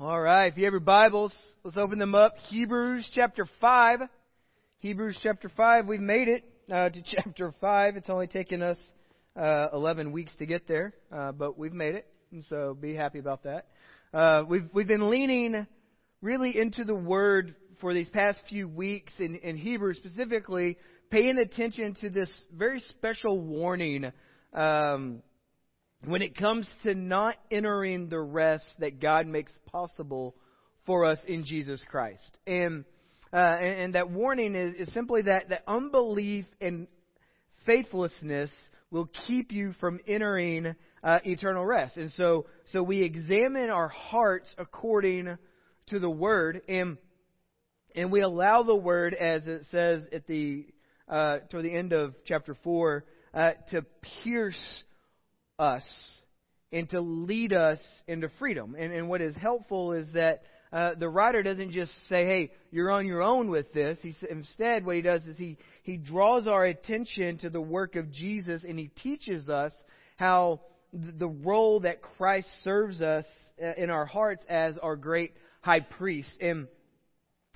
All right, if you have your Bibles, let's open them up. Hebrews chapter 5. Hebrews chapter 5, we've made it uh, to chapter 5. It's only taken us uh, 11 weeks to get there, uh, but we've made it, and so be happy about that. Uh, we've, we've been leaning really into the Word for these past few weeks in, in Hebrews, specifically paying attention to this very special warning um, when it comes to not entering the rest that God makes possible for us in Jesus Christ. And, uh, and, and, that warning is, is simply that, that unbelief and faithlessness will keep you from entering uh, eternal rest. And so, so we examine our hearts according to the Word, and, and we allow the Word, as it says at the, uh, toward the end of chapter 4, uh, to pierce us and to lead us into freedom. And, and what is helpful is that uh, the writer doesn't just say, hey, you're on your own with this. He, instead, what he does is he, he draws our attention to the work of Jesus and he teaches us how the role that Christ serves us uh, in our hearts as our great high priest. And,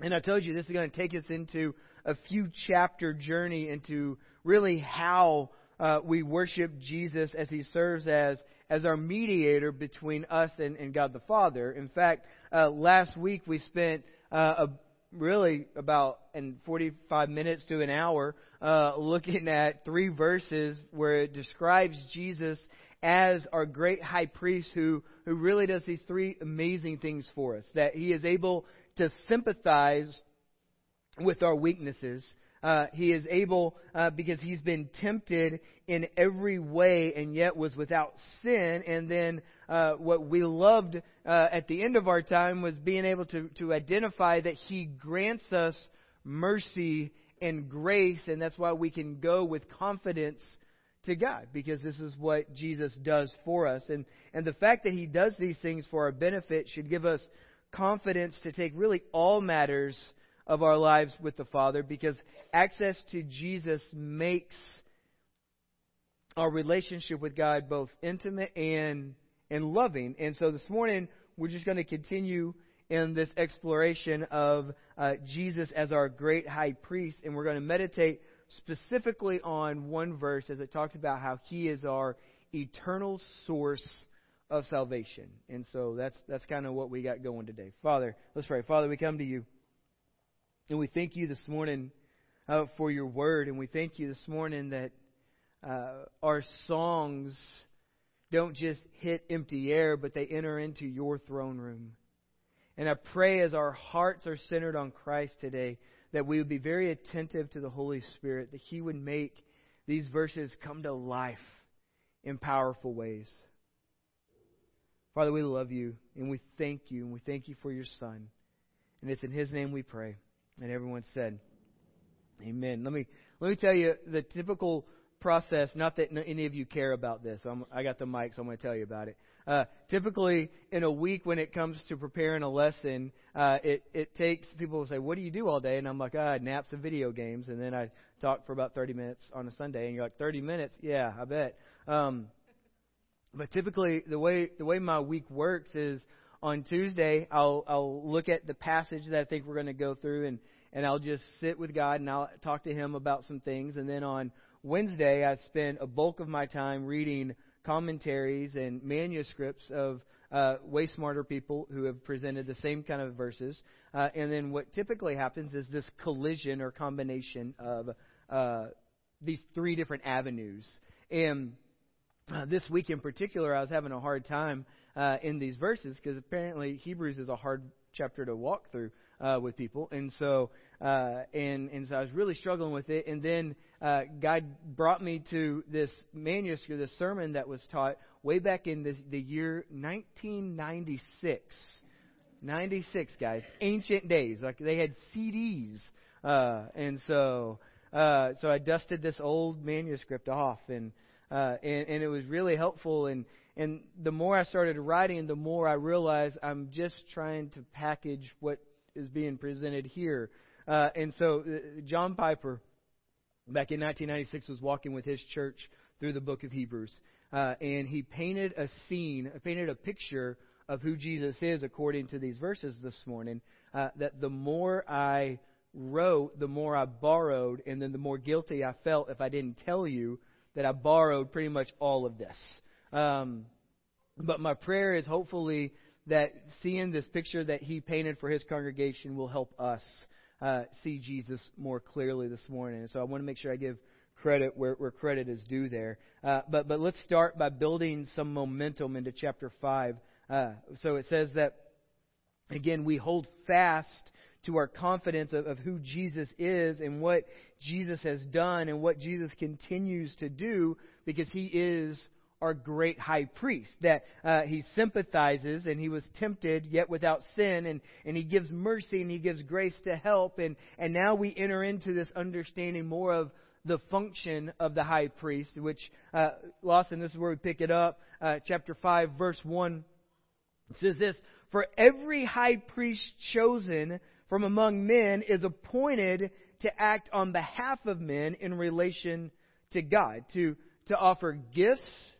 and I told you this is going to take us into a few chapter journey into really how uh, we worship Jesus as he serves as, as our mediator between us and, and God the Father. In fact, uh, last week we spent uh, a, really about in 45 minutes to an hour uh, looking at three verses where it describes Jesus as our great high priest who, who really does these three amazing things for us. That he is able to sympathize with our weaknesses. Uh, he is able uh, because he's been tempted in every way and yet was without sin. And then uh, what we loved uh, at the end of our time was being able to, to identify that he grants us mercy and grace, and that's why we can go with confidence to God because this is what Jesus does for us. And, and the fact that he does these things for our benefit should give us confidence to take really all matters of our lives with the Father because access to Jesus makes our relationship with God both intimate and and loving. And so this morning we're just going to continue in this exploration of uh, Jesus as our great high priest, and we're going to meditate specifically on one verse as it talks about how he is our eternal source of salvation. And so that's that's kind of what we got going today. Father, let's pray. Father, we come to you and we thank you this morning uh, for your word. And we thank you this morning that uh, our songs don't just hit empty air, but they enter into your throne room. And I pray as our hearts are centered on Christ today that we would be very attentive to the Holy Spirit, that He would make these verses come to life in powerful ways. Father, we love you and we thank you and we thank you for your Son. And it's in His name we pray. And everyone said, Amen. Let me let me tell you the typical process. Not that any of you care about this. I'm, i got the mic, so I'm going to tell you about it. Uh, typically, in a week when it comes to preparing a lesson, uh, it it takes people will say, "What do you do all day?" And I'm like, "Ah, naps and video games." And then I talk for about 30 minutes on a Sunday, and you're like, "30 minutes? Yeah, I bet." Um, but typically, the way the way my week works is on Tuesday, I'll I'll look at the passage that I think we're going to go through, and and I'll just sit with God and I'll talk to Him about some things. And then on Wednesday, I spend a bulk of my time reading commentaries and manuscripts of uh, way smarter people who have presented the same kind of verses. Uh, and then what typically happens is this collision or combination of uh, these three different avenues. And uh, this week in particular, I was having a hard time uh, in these verses because apparently Hebrews is a hard chapter to walk through uh, with people, and so uh, and and so I was really struggling with it. And then uh, God brought me to this manuscript, this sermon that was taught way back in this, the year 1996. 96, guys, ancient days. Like they had CDs, uh, and so uh, so I dusted this old manuscript off, and uh, and and it was really helpful. And and the more I started writing, the more I realized I'm just trying to package what is being presented here. Uh, and so, uh, John Piper, back in 1996, was walking with his church through the book of Hebrews. Uh, and he painted a scene, painted a picture of who Jesus is according to these verses this morning, uh, that the more I wrote, the more I borrowed, and then the more guilty I felt if I didn't tell you that I borrowed pretty much all of this. Um, but my prayer is hopefully that seeing this picture that he painted for his congregation will help us uh, see Jesus more clearly this morning. And so I want to make sure I give credit where, where credit is due there. Uh, but but let's start by building some momentum into chapter five. Uh, so it says that again we hold fast to our confidence of, of who Jesus is and what Jesus has done and what Jesus continues to do because he is our great high priest. That uh, he sympathizes and he was tempted yet without sin and, and he gives mercy and he gives grace to help. And, and now we enter into this understanding more of the function of the high priest, which, uh, Lawson, this is where we pick it up. Uh, chapter 5, verse 1 says this For every high priest chosen from among men is appointed to act on behalf of men in relation to God, to, to offer gifts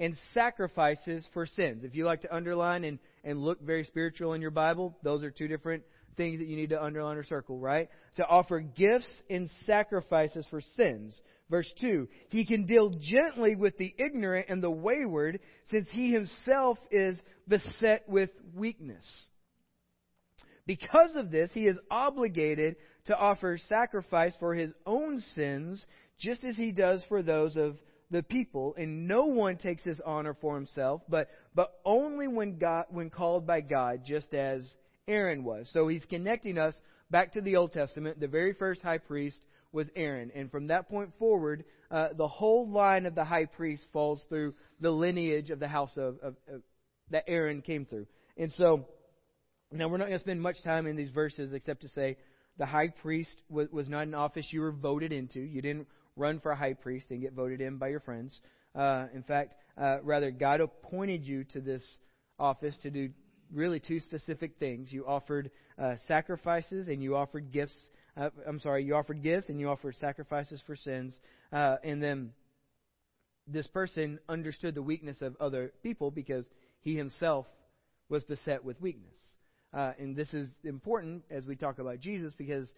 and sacrifices for sins. If you like to underline and, and look very spiritual in your Bible, those are two different things that you need to underline or circle, right? To offer gifts and sacrifices for sins. Verse 2 He can deal gently with the ignorant and the wayward, since he himself is beset with weakness. Because of this, he is obligated to offer sacrifice for his own sins, just as he does for those of the people. And no one takes this honor for himself, but, but only when, God, when called by God, just as Aaron was. So he's connecting us back to the Old Testament. The very first high priest was Aaron. And from that point forward, uh, the whole line of the high priest falls through the lineage of the house of, of, of that Aaron came through. And so, now, we're not going to spend much time in these verses except to say the high priest was, was not an office you were voted into. You didn't run for a high priest and get voted in by your friends. Uh, in fact, uh, rather, God appointed you to this office to do really two specific things. You offered uh, sacrifices and you offered gifts. Uh, I'm sorry, you offered gifts and you offered sacrifices for sins. Uh, and then this person understood the weakness of other people because he himself was beset with weakness. Uh, and this is important as we talk about Jesus because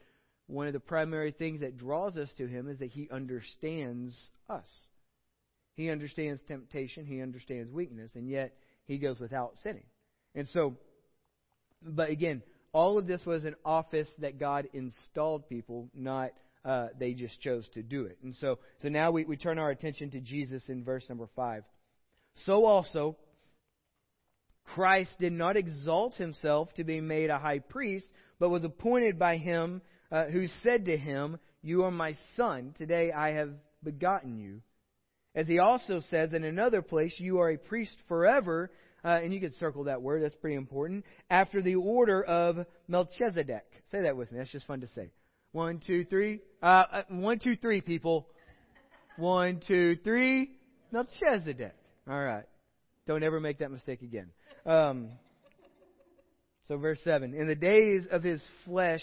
one of the primary things that draws us to him is that he understands us. He understands temptation, he understands weakness, and yet he goes without sinning. And so, but again, all of this was an office that God installed people, not uh, they just chose to do it. And so, so now we, we turn our attention to Jesus in verse number 5. So also, Christ did not exalt himself to be made a high priest, but was appointed by him uh, who said to him, You are my son, today I have begotten you. As he also says in another place, You are a priest forever, uh, and you could circle that word, that's pretty important, after the order of Melchizedek. Say that with me, that's just fun to say. One, two, three. Uh, uh one, two, three, people. One, two, three. Melchizedek. All right. Don't ever make that mistake again. Um, so, verse 7 In the days of his flesh,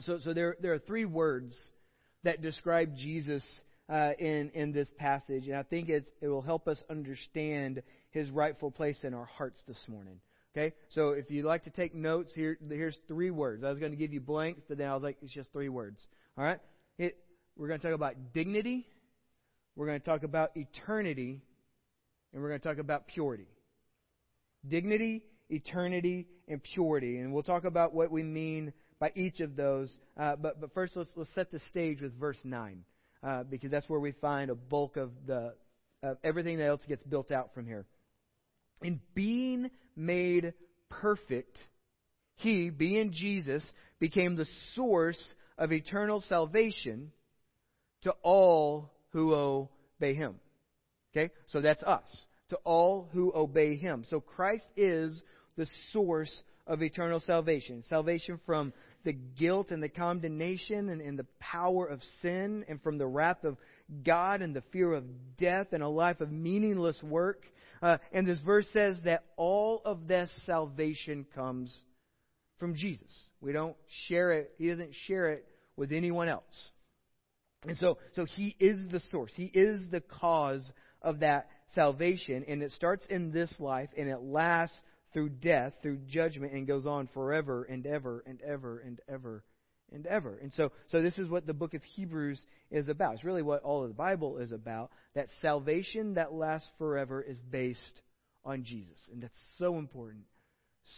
So, so there, there are three words that describe Jesus uh, in, in this passage, and I think it will help us understand his rightful place in our hearts this morning. Okay, so if you'd like to take notes, here, here's three words. I was going to give you blanks, but then I was like, it's just three words. All right, it, we're going to talk about dignity, we're going to talk about eternity, and we're going to talk about purity. Dignity, eternity, and purity. And we'll talk about what we mean by each of those. Uh, but, but first, let's, let's set the stage with verse 9, uh, because that's where we find a bulk of the of everything that else gets built out from here. In being made perfect, he, being Jesus, became the source of eternal salvation to all who obey him. Okay? So that's us. to all who obey him. So Christ is the source of eternal salvation. Salvation from the guilt and the condemnation and, and, the power of sin and from the wrath of God and the fear of death and a life of meaningless work. Uh, and this verse says that all of this salvation comes from Jesus. We don't share it, He doesn't share it with anyone else. And so, so He is the source, He is the cause of that salvation. And it starts in this life and it lasts through death, through judgment, and goes on forever and ever and ever and ever and ever. And so, so this is what the book of Hebrews is about. It's really what all of the Bible is about. That salvation that lasts forever is based on Jesus. And that's so important.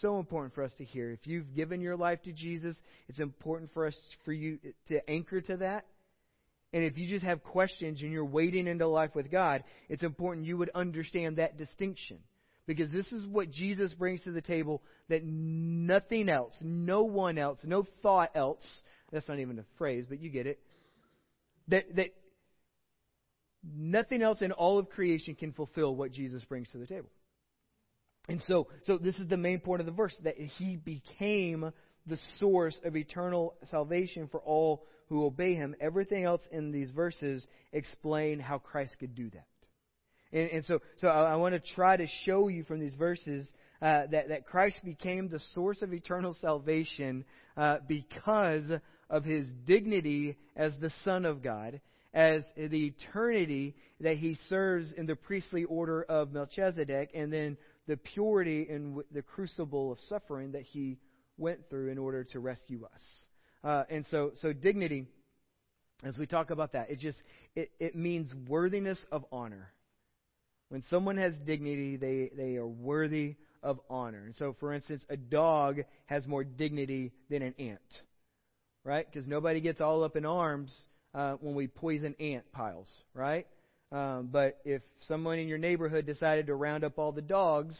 So important for us to hear. If you've given your life to Jesus, it's important for us for you to anchor to that. And if you just have questions and you're wading into life with God, it's important you would understand that distinction. Because this is what Jesus brings to the table that nothing else, no one else, no thought else, that's not even a phrase, but you get it, that, that nothing else in all of creation can fulfill what Jesus brings to the table. And so, so this is the main point of the verse that he became the source of eternal salvation for all who obey him. Everything else in these verses explain how Christ could do that. And, and so, so I, I want to try to show you from these verses uh, that, that Christ became the source of eternal salvation uh, because of his dignity as the Son of God, as the eternity that he serves in the priestly order of Melchizedek, and then the purity and the crucible of suffering that he went through in order to rescue us. Uh, and so, so dignity, as we talk about that, it just it, it means worthiness of honor. When someone has dignity, they, they are worthy of honor. And so, for instance, a dog has more dignity than an ant, right? Because nobody gets all up in arms uh, when we poison ant piles, right? Um, but if someone in your neighborhood decided to round up all the dogs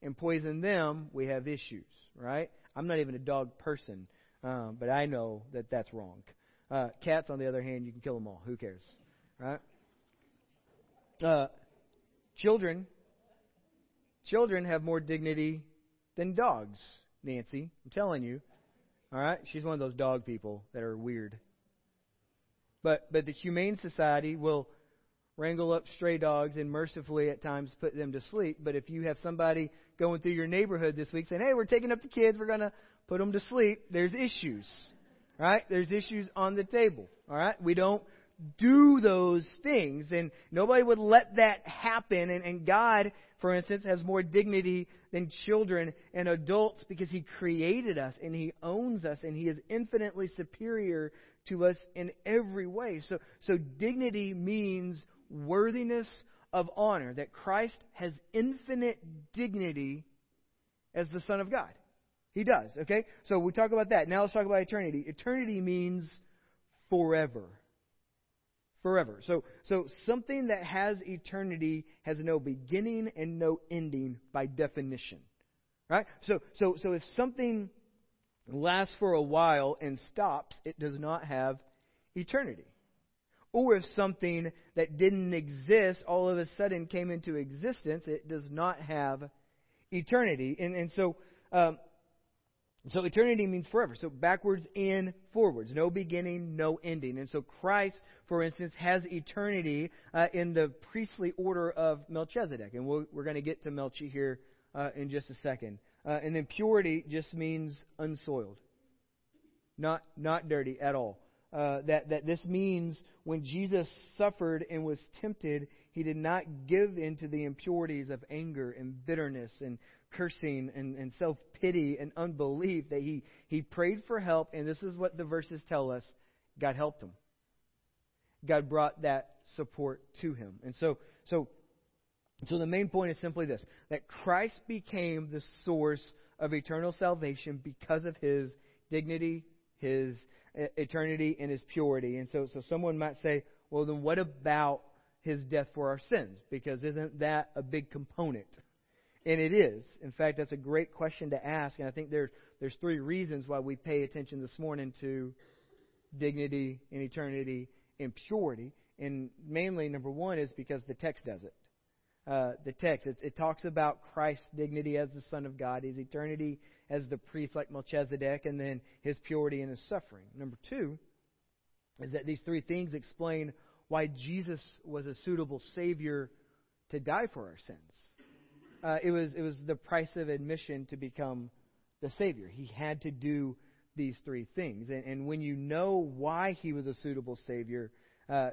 and poison them, we have issues, right? I'm not even a dog person, um, but I know that that's wrong. Uh, cats, on the other hand, you can kill them all. Who cares, right? Uh, Children, children have more dignity than dogs, Nancy. I'm telling you. All right? She's one of those dog people that are weird. But but the humane society will wrangle up stray dogs and mercifully at times put them to sleep. But if you have somebody going through your neighborhood this week saying, "Hey, we're taking up the kids, we're going to put them to sleep," there's issues. Right? There's issues on the table. All right? We don't do those things. And nobody would let that happen. And, and God, for instance, has more dignity than children and adults because He created us and He owns us and He is infinitely superior to us in every way. So, so dignity means worthiness of honor, that Christ has infinite dignity as the Son of God. He does, okay? So we talk about that. Now let's talk about eternity. Eternity means forever forever. So, so something that has eternity has no beginning and no ending by definition. Right? So, so, so if something lasts for a while and stops, it does not have eternity. Or if something that didn't exist all of a sudden came into existence, it does not have eternity. And, and so, um, so eternity means forever. So backwards and forwards. No beginning, no ending. And so Christ, for instance, has eternity uh, in the priestly order of Melchizedek. And we we are going to get to Melchi here uh, in just a second. Uh, and then purity just means unsoiled. Not, not dirty at all. Uh, that, that this means when Jesus suffered and was tempted, he did not give in to the impurities of anger and bitterness and cursing and, and self pity and unbelief that he, he prayed for help, and this is what the verses tell us God helped him. God brought that support to him. And so, so, so the main point is simply this that Christ became the source of eternal salvation because of his dignity, his eternity, and his purity. And so, so someone might say, well, then what about his death for our sins? Because isn't that a big component? And it is. In fact, that's a great question to ask. And I think there's, there's three reasons why we pay attention this morning to dignity and eternity and purity. And mainly, number one is because the text does it. uh, the text. It, it, talks about Christ's dignity as the Son of God, his eternity as the priest like Melchizedek, and then his purity and his suffering. Number two is that these three things explain why Jesus was a suitable Savior to die for our sins. Uh, it was it was the price of admission to become the Savior. He had to do these three things, and, and when you know why he was a suitable Savior, uh,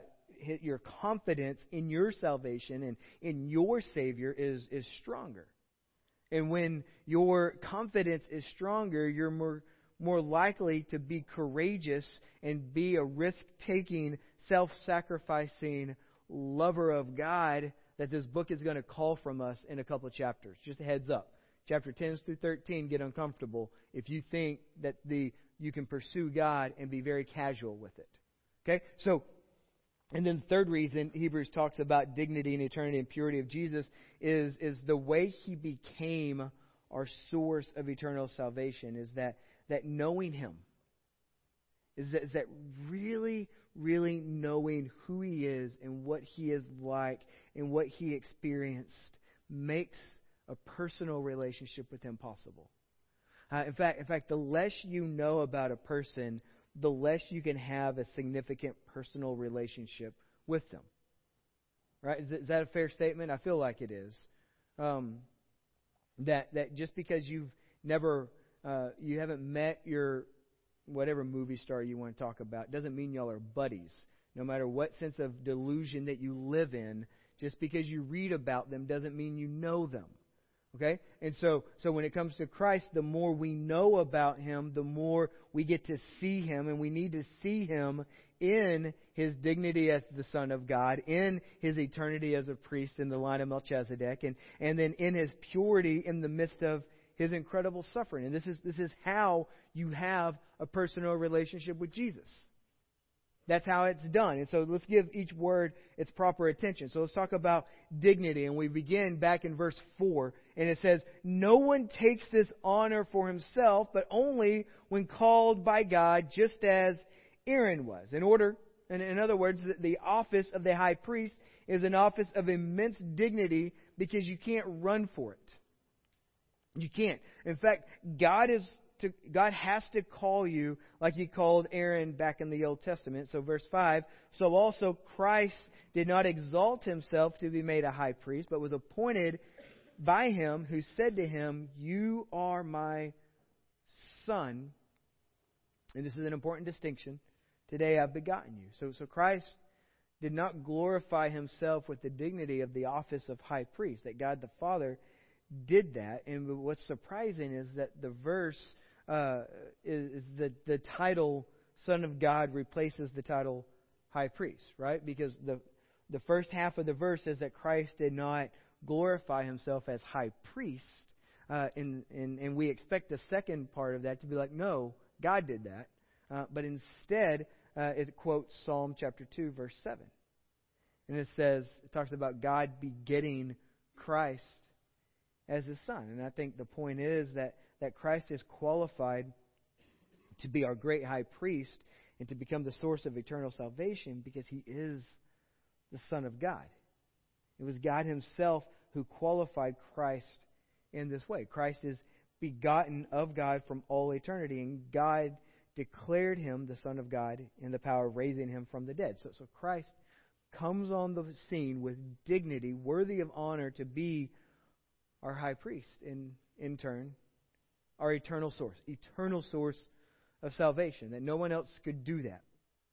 your confidence in your salvation and in your Savior is, is stronger. And when your confidence is stronger, you're more, more likely to be courageous and be a risk taking, self sacrificing lover of God that this book is going to call from us in a couple of chapters. Just a heads up. Chapter 10 through 13 get uncomfortable if you think that the you can pursue God and be very casual with it. Okay? So and then the third reason Hebrews talks about dignity and eternity and purity of Jesus is, is the way he became our source of eternal salvation is that, that knowing him is that, is that really, really knowing who he is and what he is like and what he experienced makes a personal relationship with him possible. Uh, in fact, in fact, the less you know about a person, the less you can have a significant personal relationship with them. Right? Is, is that a fair statement? I feel like it is. Um, that that just because you've never uh, you haven't met your whatever movie star you want to talk about doesn't mean y'all are buddies. No matter what sense of delusion that you live in, just because you read about them doesn't mean you know them. Okay? And so, so when it comes to Christ, the more we know about Him, the more we get to see Him, and we need to see Him in His dignity as the Son of God, in His eternity as a priest in the line of Melchizedek, and, and then in His purity in the midst of His incredible suffering. And this is, this is how you have a personal relationship with Jesus. That's how it's done. And so let's give each word its proper attention. So let's talk about dignity. And we begin back in verse 4. And it says, No one takes this honor for himself, but only when called by God, just as Aaron was. In order, and in other words, the office of the high priest is an office of immense dignity because you can't run for it. You can't. In fact, God is to, God has to call you like he called Aaron back in the Old Testament. So verse 5, so also Christ did not exalt himself to be made a high priest, but was appointed by him who said to him, You are my son. And this is an important distinction. Today I've begotten you. So, so Christ did not glorify himself with the dignity of the office of high priest, that God the Father did that. And what's surprising is that the verse uh, is, is the, the title Son of God replaces the title High Priest, right? Because the, the first half of the verse says that Christ did not glorify himself as High Priest. Uh, and, and, and we expect the second part of that to be like, no, God did that. Uh, but instead, uh, it quotes Psalm chapter 2, verse 7. And it says, it talks about God begetting Christ as his son. And I think the point is that that Christ is qualified to be our great high priest and to become the source of eternal salvation because he is the Son of God. It was God himself who qualified Christ in this way. Christ is begotten of God from all eternity, and God declared him the Son of God in the power of raising him from the dead. So, so Christ comes on the scene with dignity, worthy of honor to be our high priest, in, in turn, our eternal source, eternal source of salvation, that no one else could do that.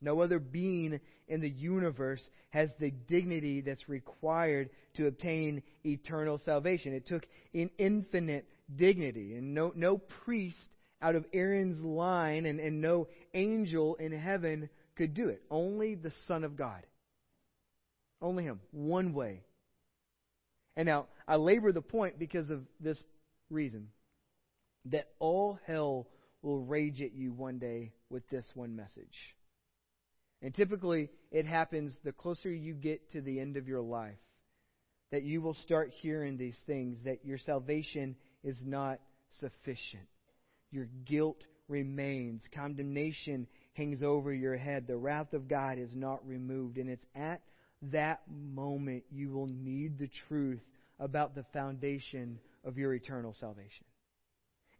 No other being in the universe has the dignity that's required to obtain eternal salvation. It took an infinite dignity, and no, no priest out of Aaron's line and, and no angel in heaven could do it. Only the Son of God. Only Him. One way. And now, I labor the point because of this reason that all hell will rage at you one day with this one message. And typically, it happens the closer you get to the end of your life, that you will start hearing these things that your salvation is not sufficient. Your guilt remains. Condemnation hangs over your head. The wrath of God is not removed. And it's at that moment you will need the truth about the foundation of your eternal salvation.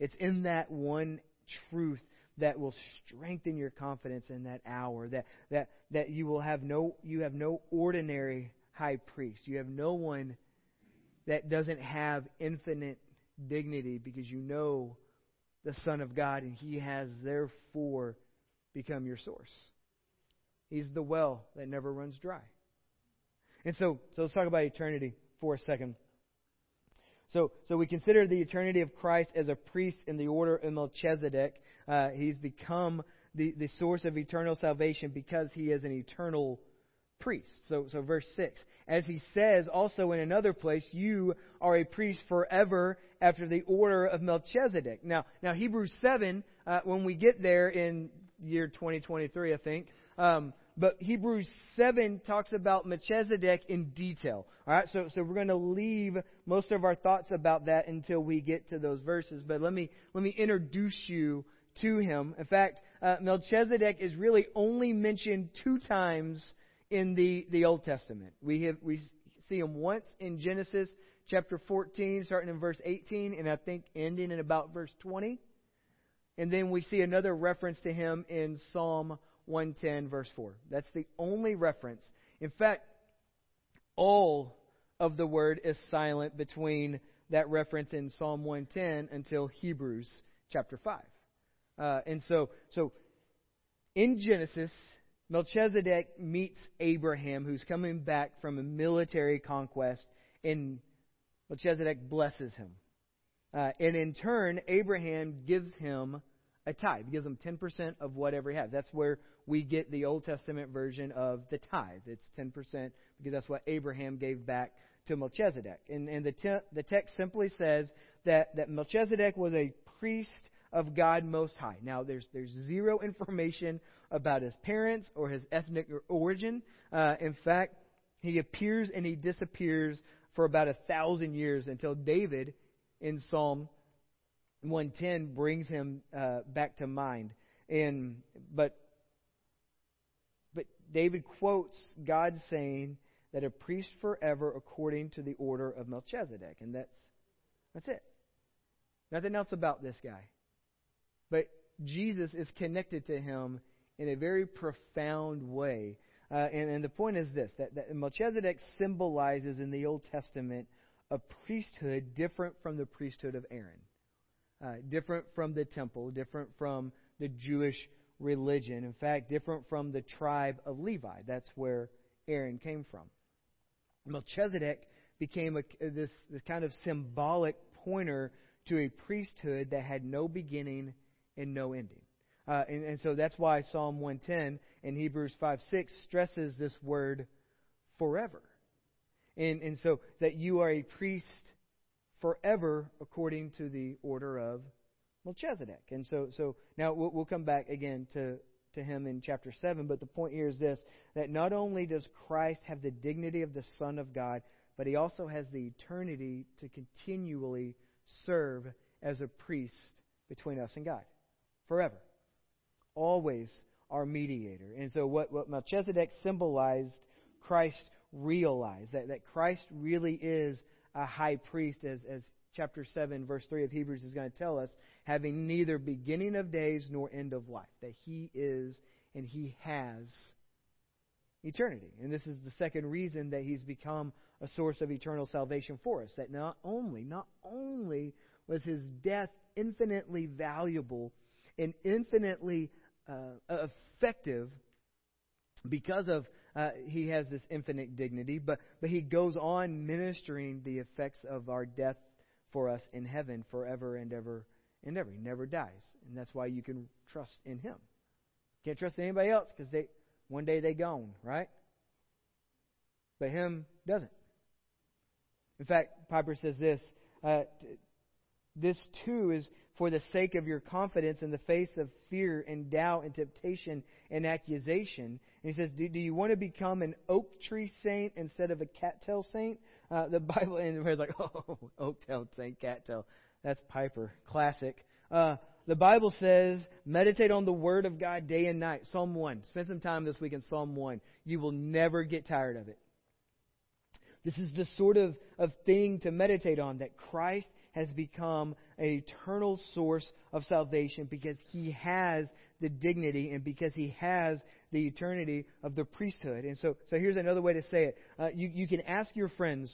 It's in that one truth that will strengthen your confidence in that hour that that that you will have no you have no ordinary high priest. You have no one that doesn't have infinite dignity because you know the son of God and he has therefore become your source. He's the well that never runs dry. And so so let's talk about eternity for a second so, so we consider the eternity of Christ as a priest in the order of Melchizedek. Uh, he's become the, the source of eternal salvation because he is an eternal priest. So, so verse 6. As he says also in another place, you are a priest forever after the order of Melchizedek. Now, now Hebrews 7, uh, when we get there in year 2023, I think, um, but Hebrews 7 talks about Melchizedek in detail. All right, so, so we're going to leave most of our thoughts about that until we get to those verses. But let me, let me introduce you to him. In fact, uh, Melchizedek is really only mentioned two times in the, the Old Testament. We, have, we see him once in Genesis chapter 14, starting in verse 18, and I think ending in about verse 20. And then we see another reference to him in Psalm 110, verse 4. That's the only reference. In fact, all of the word is silent between that reference in Psalm 110 until Hebrews chapter 5. Uh, and so, so in Genesis, Melchizedek meets Abraham, who's coming back from a military conquest, and Melchizedek blesses him. Uh, and in turn, Abraham gives him a tithe. He gives him 10% of whatever he has. That's where we get the Old Testament version of the tithe. It's 10% because that's what Abraham gave back to Melchizedek. And, and the, te- the text simply says that, that Melchizedek was a priest of God Most High. Now, there's, there's zero information about his parents or his ethnic origin. Uh, in fact, he appears and he disappears for about a thousand years until David in Psalm 110 brings him uh, back to mind. And but but David quotes God saying that a priest forever according to the order of Melchizedek, and that's that's it. Nothing else about this guy. But Jesus is connected to him in a very profound way. Uh, and, and the point is this that, that Melchizedek symbolizes in the Old Testament a priesthood different from the priesthood of Aaron uh, different from the temple, different from the Jewish religion. In fact, different from the tribe of Levi. That's where Aaron came from. Melchizedek became a, this, this kind of symbolic pointer to a priesthood that had no beginning and no ending. Uh, and, and, so that's why Psalm 110 and Hebrews 5 6 stresses this word forever. And, and so that you are a priest forever according to the order of Melchizedek. And so, so now we'll, we'll come back again to, to him in chapter 7, but the point here is this that not only does Christ have the dignity of the Son of God, but he also has the eternity to continually serve as a priest between us and God. Forever. Always our mediator. And so what, what Melchizedek symbolized, Christ realized. That, that Christ really is a high priest, as, as chapter 7, verse 3 of Hebrews is going to tell us, having neither beginning of days nor end of life. That he is and he has eternity. And this is the second reason that he's become a source of eternal salvation for us. That not only, not only was his death infinitely valuable and infinitely uh, effective because of uh, he has this infinite dignity, but, but he goes on ministering the effects of our death for us in heaven forever and ever and ever. He never dies. And that's why you can trust in him. Can't trust anybody else because they one day they gone, right? But him doesn't. In fact, Piper says this uh, this too is for the sake of your confidence in the face of fear and doubt and temptation and accusation. And he says, do, do you want to become an oak tree saint instead of a cattail saint? Uh, the Bible, and everybody's like, oh, oak tail saint, cattail. That's Piper. Classic. Uh, the Bible says, meditate on the Word of God day and night. Psalm 1. Spend some time this week in Psalm 1. You will never get tired of it. This is the sort of, of thing to meditate on that Christ has become an eternal source of salvation because he has the dignity and because he has the eternity of the priesthood. And so, so here's another way to say it. Uh, you, you can ask your friends,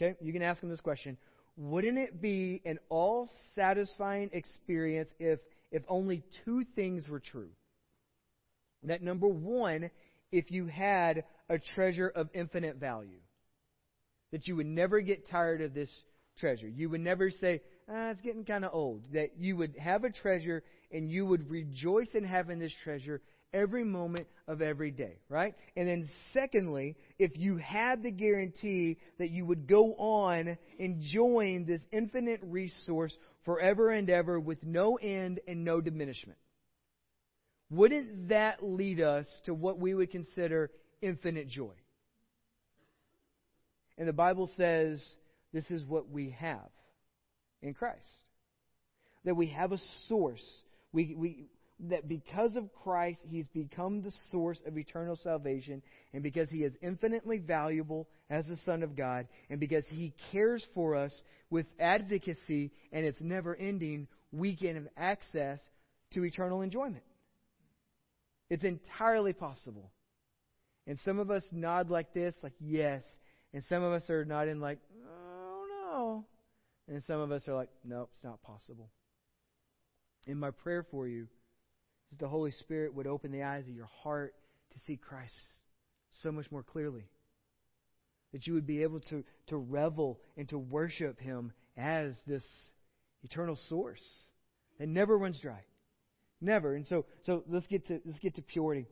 okay? You can ask them this question Wouldn't it be an all satisfying experience if, if only two things were true? That number one, if you had a treasure of infinite value that you would never get tired of this treasure. You would never say, ah, it's getting kind of old. That you would have a treasure and you would rejoice in having this treasure every moment of every day, right? And then, secondly, if you had the guarantee that you would go on enjoying this infinite resource forever and ever with no end and no diminishment. Wouldn't that lead us to what we would consider infinite joy? And the Bible says this is what we have in Christ. That we have a source. We, we, that because of Christ, He's become the source of eternal salvation, and because He is infinitely valuable as the Son of God, and because He cares for us with advocacy and it's never ending, we can have access to eternal enjoyment. It's entirely possible. And some of us nod like this, like, yes, and some of us are nodding like, oh no. And some of us are like, nope, it's not possible. And my prayer for you is the Holy Spirit would open the eyes of your heart to see Christ so much more clearly. That you would be able to, to revel and to worship Him as this eternal source that never runs dry. Never. And so, so let's get to let's get to purity.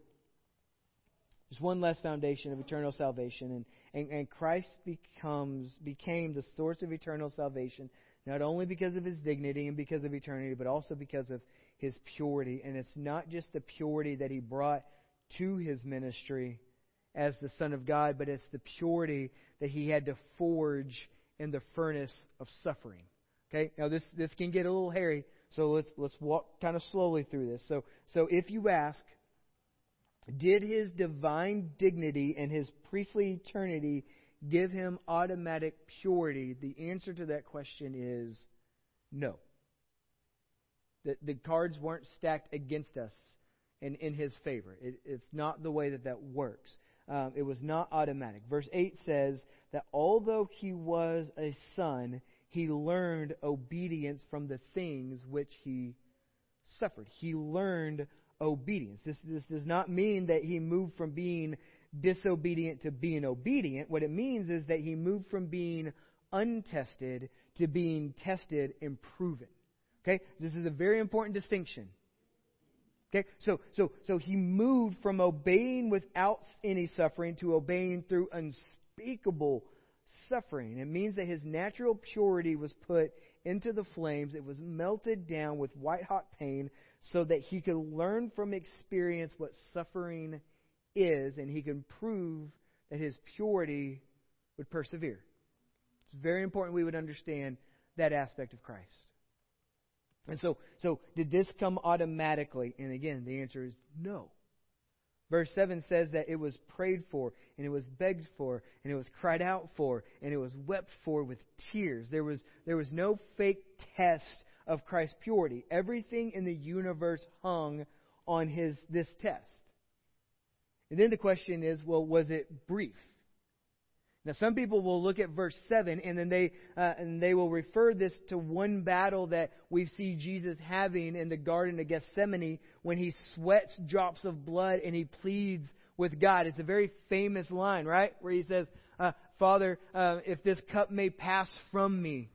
There's one last foundation of eternal salvation, and, and, and Christ becomes became the source of eternal salvation, not only because of his dignity and because of eternity, but also because of his purity. And it's not just the purity that he brought to his ministry as the Son of God, but it's the purity that he had to forge in the furnace of suffering. Okay? Now this this can get a little hairy, so let's let's walk kind of slowly through this. So so if you ask, did his divine dignity and his priestly eternity give him automatic purity? The answer to that question is no. The, the cards weren't stacked against us and in his favor. It, it's not the way that that works. Um, it was not automatic. Verse 8 says that although he was a son, he learned obedience from the things which he suffered. He learned obedience. This, this does not mean that he moved from being disobedient to being obedient. What it means is that he moved from being untested to being tested and proven. Okay? This is a very important distinction. Okay? So, so, so he moved from obeying without any suffering to obeying through unspeakable suffering. It means that his natural purity was put into the flames. It was melted down with white hot pain so that he could learn from experience what suffering is and he can prove that his purity would persevere. It's very important we would understand that aspect of Christ. And so, so did this come automatically? And again, the answer is no. Verse 7 says that it was prayed for, and it was begged for, and it was cried out for, and it was wept for with tears. There was, there was no fake test of Christ's purity. Everything in the universe hung on his this test. And then the question is, well, was it brief? Now, some people will look at verse seven and then they uh, and they will refer this to one battle that we see Jesus having in the Garden of Gethsemane when he sweats drops of blood and he pleads with God. It's a very famous line, right, where he says, uh, "Father, uh, if this cup may pass from me."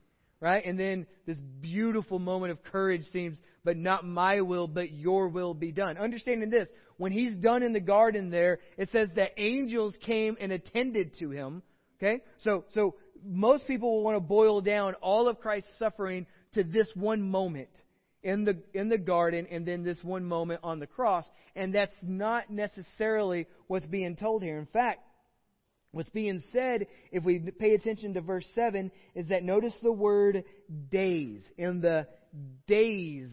right? And then this beautiful moment of courage seems, but not my will, but your will be done. Understanding this, when he's done in the garden there, it says that angels came and attended to him. Okay? So, so most people will want to boil down all of Christ's suffering to this one moment in the, in the garden and then this one moment on the cross. And that's not necessarily what's being told here. In fact, What's being said, if we pay attention to verse 7, is that notice the word days. In the days,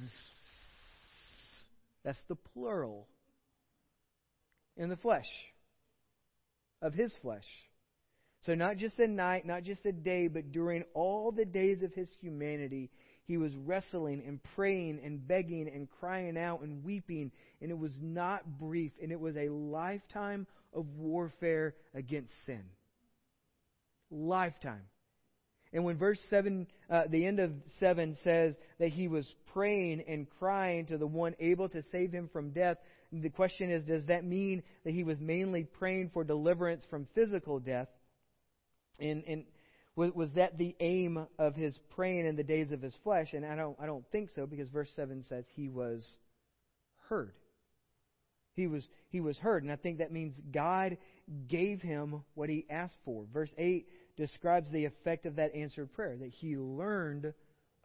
that's the plural, in the flesh, of his flesh. So, not just a night, not just a day, but during all the days of his humanity, he was wrestling and praying and begging and crying out and weeping. And it was not brief, and it was a lifetime of warfare against sin. Lifetime. And when verse 7, uh, the end of 7 says that he was praying and crying to the one able to save him from death, the question is does that mean that he was mainly praying for deliverance from physical death? And, and was, was that the aim of his praying in the days of his flesh? And I don't, I don't think so because verse 7 says he was heard. He was, he was heard. And I think that means God gave him what he asked for. Verse 8 describes the effect of that answered prayer, that he learned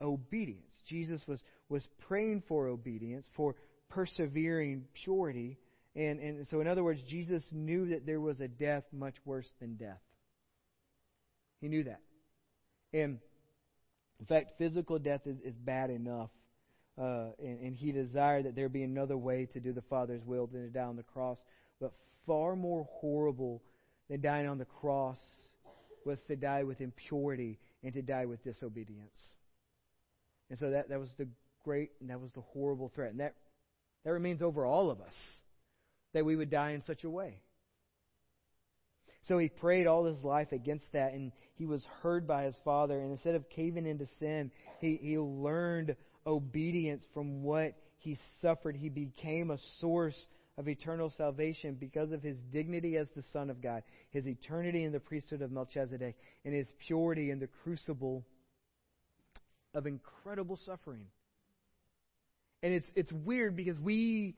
obedience. Jesus was, was praying for obedience, for persevering purity. And, and so, in other words, Jesus knew that there was a death much worse than death. He knew that. And in fact, physical death is, is bad enough. Uh, and, and he desired that there be another way to do the Father's will than to die on the cross. But far more horrible than dying on the cross was to die with impurity and to die with disobedience. And so that, that was the great and that was the horrible threat. And that, that remains over all of us that we would die in such a way. So he prayed all his life against that, and he was heard by his father. And instead of caving into sin, he, he learned obedience from what he suffered. He became a source of eternal salvation because of his dignity as the Son of God, his eternity in the priesthood of Melchizedek, and his purity in the crucible of incredible suffering. And it's it's weird because we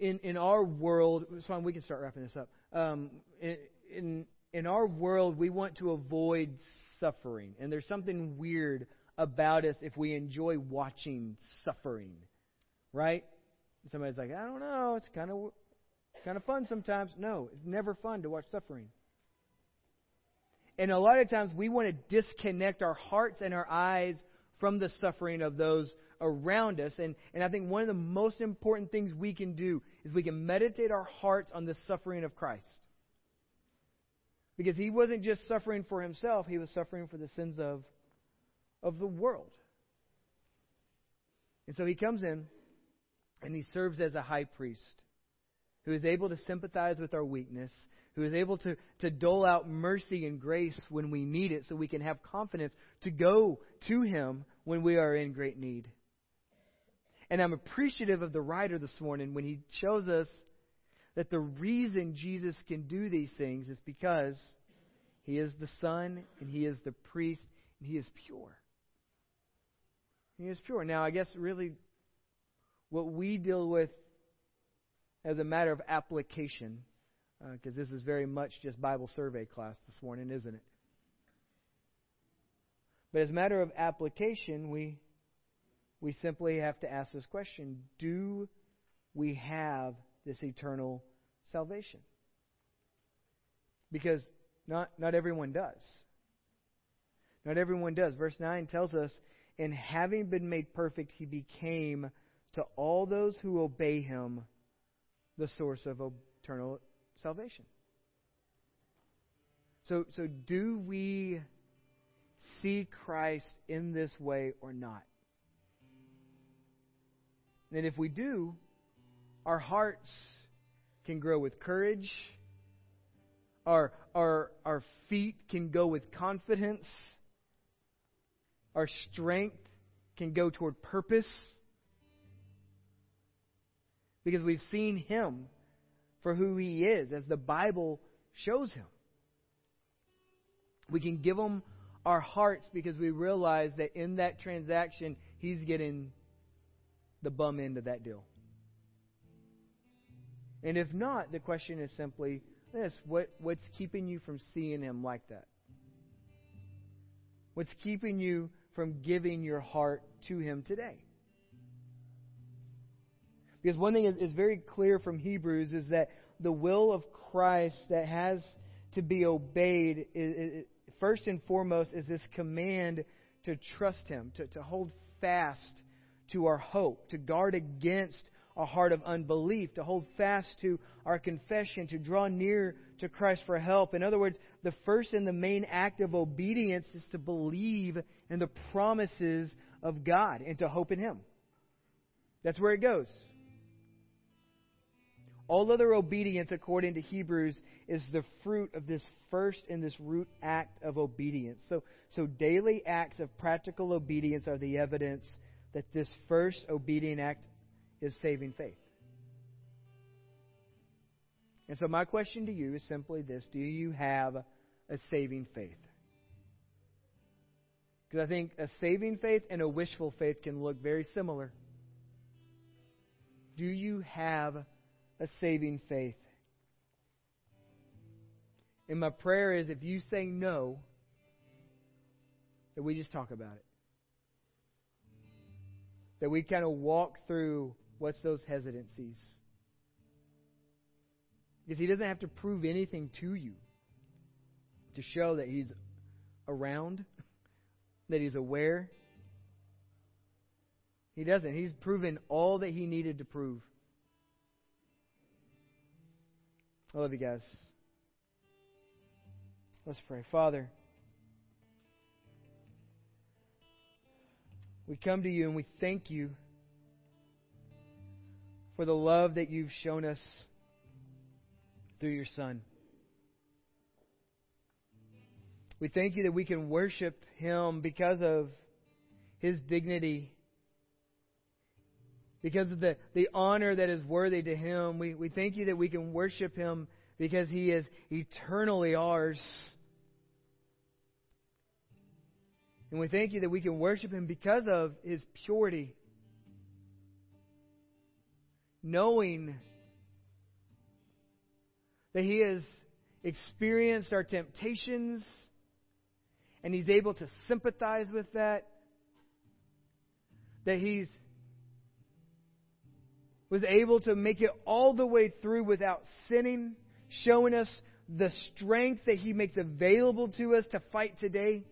in in our world, it's fine. We can start wrapping this up. Um, in, in in our world, we want to avoid suffering, and there's something weird about us if we enjoy watching suffering, right? Somebody's like, I don't know, it's kind of kind of fun sometimes. No, it's never fun to watch suffering. And a lot of times we want to disconnect our hearts and our eyes from the suffering of those around us. And, and I think one of the most important things we can do is we can meditate our hearts on the suffering of Christ. Because he wasn't just suffering for himself, he was suffering for the sins of, of the world. And so he comes in and he serves as a high priest who is able to sympathize with our weakness, who is able to, to dole out mercy and grace when we need it so we can have confidence to go to him when we are in great need. And I'm appreciative of the writer this morning when he shows us that the reason Jesus can do these things is because he is the Son and he is the priest and he is pure. He is pure. Now, I guess really what we deal with as a matter of application, because uh, this is very much just Bible survey class this morning, isn't it? But as a matter of application, we we simply have to ask this question Do we have this eternal salvation? Because not, not everyone does. Not everyone does. Verse 9 tells us, And having been made perfect, he became to all those who obey him the source of eternal salvation. So, so do we see Christ in this way or not? And if we do, our hearts can grow with courage. Our, our, our feet can go with confidence. Our strength can go toward purpose. Because we've seen Him for who He is, as the Bible shows Him. We can give Him our hearts because we realize that in that transaction, He's getting the bum end of that deal. And if not, the question is simply this what, what's keeping you from seeing Him like that? What's keeping you from giving your heart to Him today? Because one thing is, is very clear from Hebrews is that the will of Christ that has to be obeyed, is, is, first and foremost, is this command to trust Him, to, to hold fast to our hope, to guard against a heart of unbelief, to hold fast to our confession, to draw near to Christ for help. In other words, the first and the main act of obedience is to believe in the promises of God and to hope in Him. That's where it goes. All other obedience, according to Hebrews, is the fruit of this first and this root act of obedience. So, so daily acts of practical obedience are the evidence that this first obedient act is saving faith. And so, my question to you is simply this Do you have a saving faith? Because I think a saving faith and a wishful faith can look very similar. Do you have a saving faith. And my prayer is if you say no, that we just talk about it. That we kind of walk through what's those hesitancies. Because he doesn't have to prove anything to you to show that he's around, that he's aware. He doesn't. He's proven all that he needed to prove. I love you guys. Let's pray. Father, we come to you and we thank you for the love that you've shown us through your Son. We thank you that we can worship Him because of His dignity because of the, the honor that is worthy to Him. We, we thank you that we can worship Him because He is eternally ours. And we thank you that we can worship Him because of His purity. Knowing that He has experienced our temptations and He's able to sympathize with that. That He's was able to make it all the way through without sinning, showing us the strength that He makes available to us to fight today.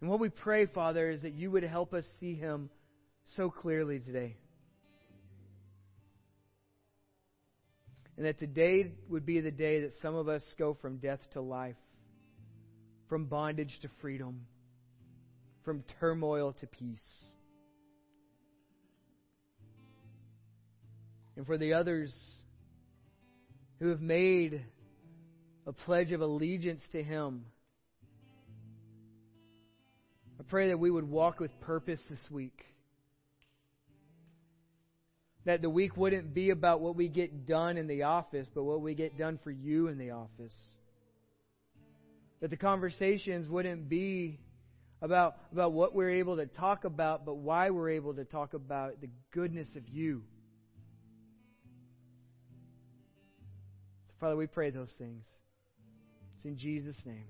And what we pray, Father, is that you would help us see Him so clearly today. And that today would be the day that some of us go from death to life, from bondage to freedom, from turmoil to peace. And for the others who have made a pledge of allegiance to Him. I pray that we would walk with purpose this week. That the week wouldn't be about what we get done in the office, but what we get done for you in the office. That the conversations wouldn't be about, about what we're able to talk about, but why we're able to talk about the goodness of you. Father, we pray those things. It's in Jesus' name.